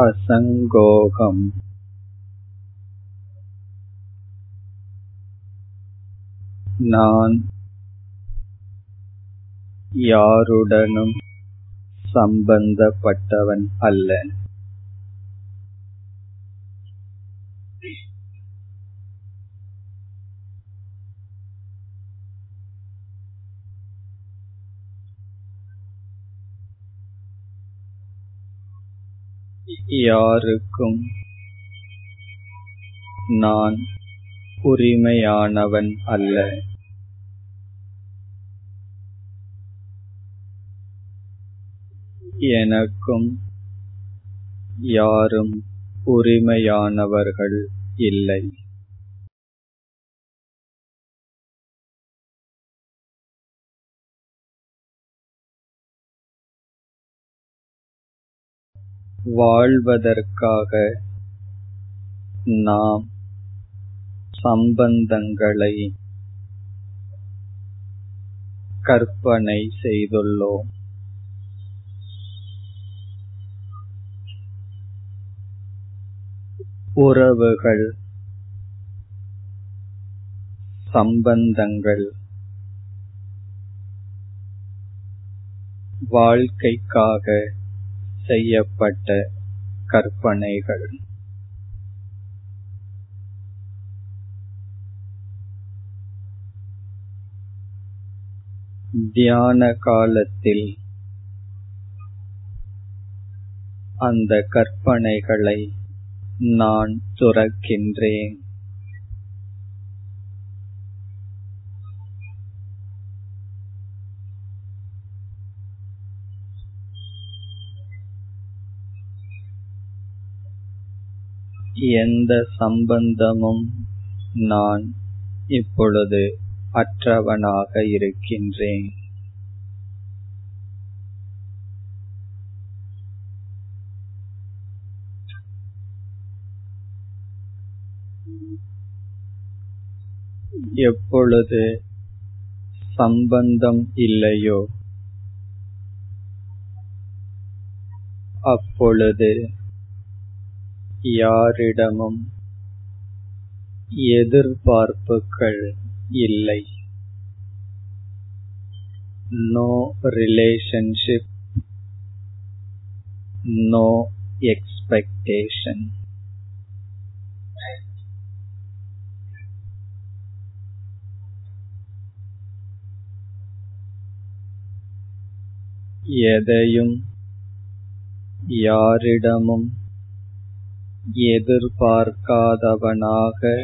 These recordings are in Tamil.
असङ्गोऽहम् நான் யாருடனும் சம்பந்தப்பட்டவன் அல்ல யாருக்கும் நான் உரிமையானவன் அல்ல. எனக்கும் யாரும் உரிமையானவர்கள் இல்லை. வாழ்வதற்காக நாம் சம்பந்தங்களை கற்பனை செய்துள்ளோம். உறவுகள் சம்பந்தங்கள் வாழ்க்கைக்காக செய்யப்பட்ட கற்பனைகள் தியான காலத்தில் அந்த கற்பனைகளை நான் துறக்கின்றேன். எந்த சம்பந்தமும் நான் இப்பொழுது அற்றவனாக இருக்கின்றேன். எப்பொழுது சம்பந்தம் இல்லையோ அப்பொழுது யாரிடமும் எதிர்பார்ப்புகள் இல்லை. நோ ரிலேஷன்ஷிப் நோ எக்ஸ்பெக்டேஷன் எதையும் யாரிடமும் எதிர்பார்க்காதவனாக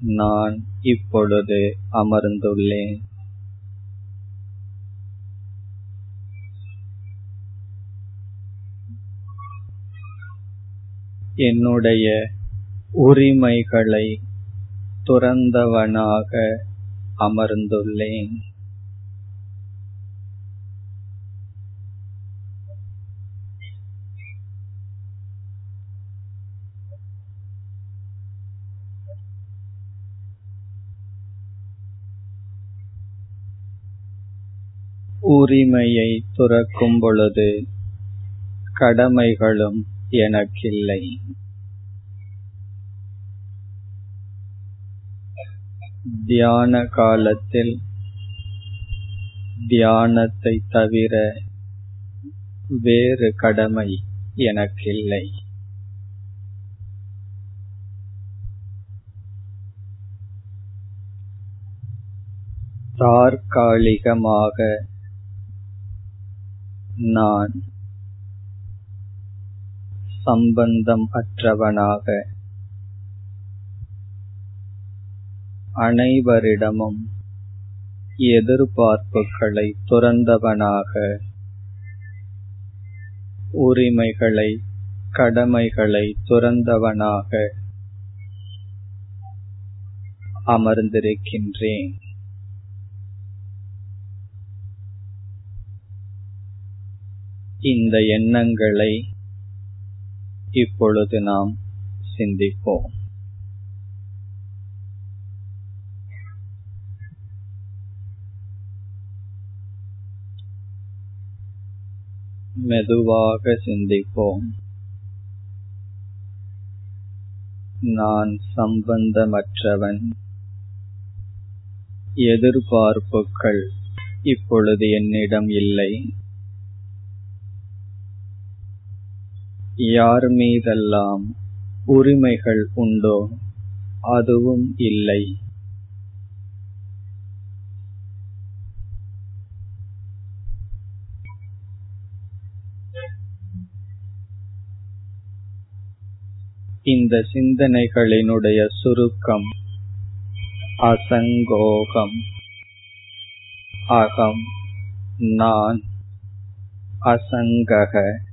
நான் இப்பொழுது அமர்ந்துள்ளேன். என்னுடைய உரிமைகளை துறந்தவனாக அமர்ந்துள்ளேன். உரிமையை துறக்கும் பொழுது கடமைகளும் எனக்கில்லை. தியான காலத்தில் தியானத்தை தவிர வேறு கடமை எனக்கில்லை. தற்காலிகமாக நான் சம்பந்தம் அற்றவனாக அனைவரிடமும் எதிர்பார்ப்புகளை துறந்தவனாக உரிமைகளை கடமைகளை துறந்தவனாக அமர்ந்திருக்கின்றேன். இந்த எண்ணங்களை இப்பொழுது நாம் சிந்திப்போம். மெதுவாக சிந்திப்போம். நான் சம்பந்தமற்றவன். எதிர்பார்ப்புகள் இப்பொழுது என்னிடம் இல்லை. யார் மீதெல்லாம் உரிமைகள் உண்டோ அதுவும் இல்லை. இந்த சிந்தனைகளினுடைய சுருக்கம் அசங்கோகம். அகம் நான் அசங்கக.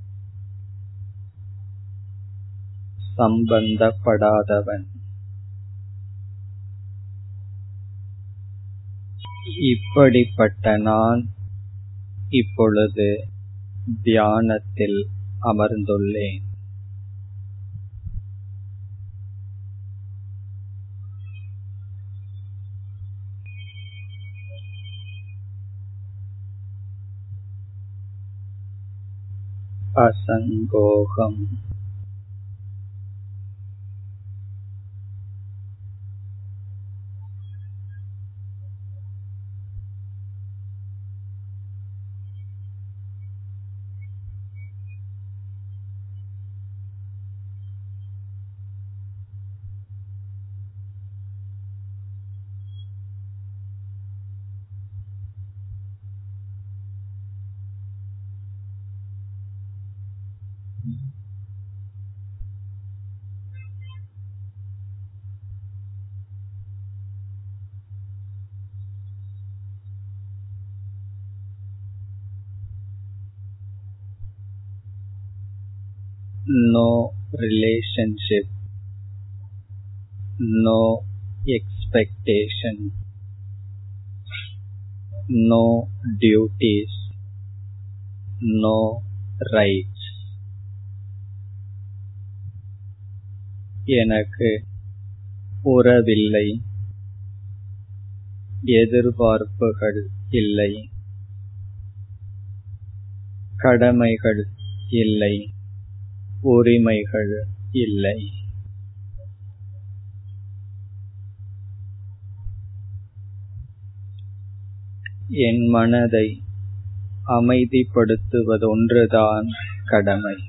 சம்பந்தப்படாதவன் இப்படிப்பட்ட நான் இப்பொழுது தியானத்தில் அமர்ந்துள்ளேன் असङ्गोऽहम् no relationship, no expectation, no duties, no rights. எனக்கு உறவில்லை எதிர்பார்ப்புகள் இல்லை. கடமைகள் இல்லை. உரிமைகள் இல்லை. என் மனதை அமைதிப்படுத்துவதொன்றுதான் கடமை.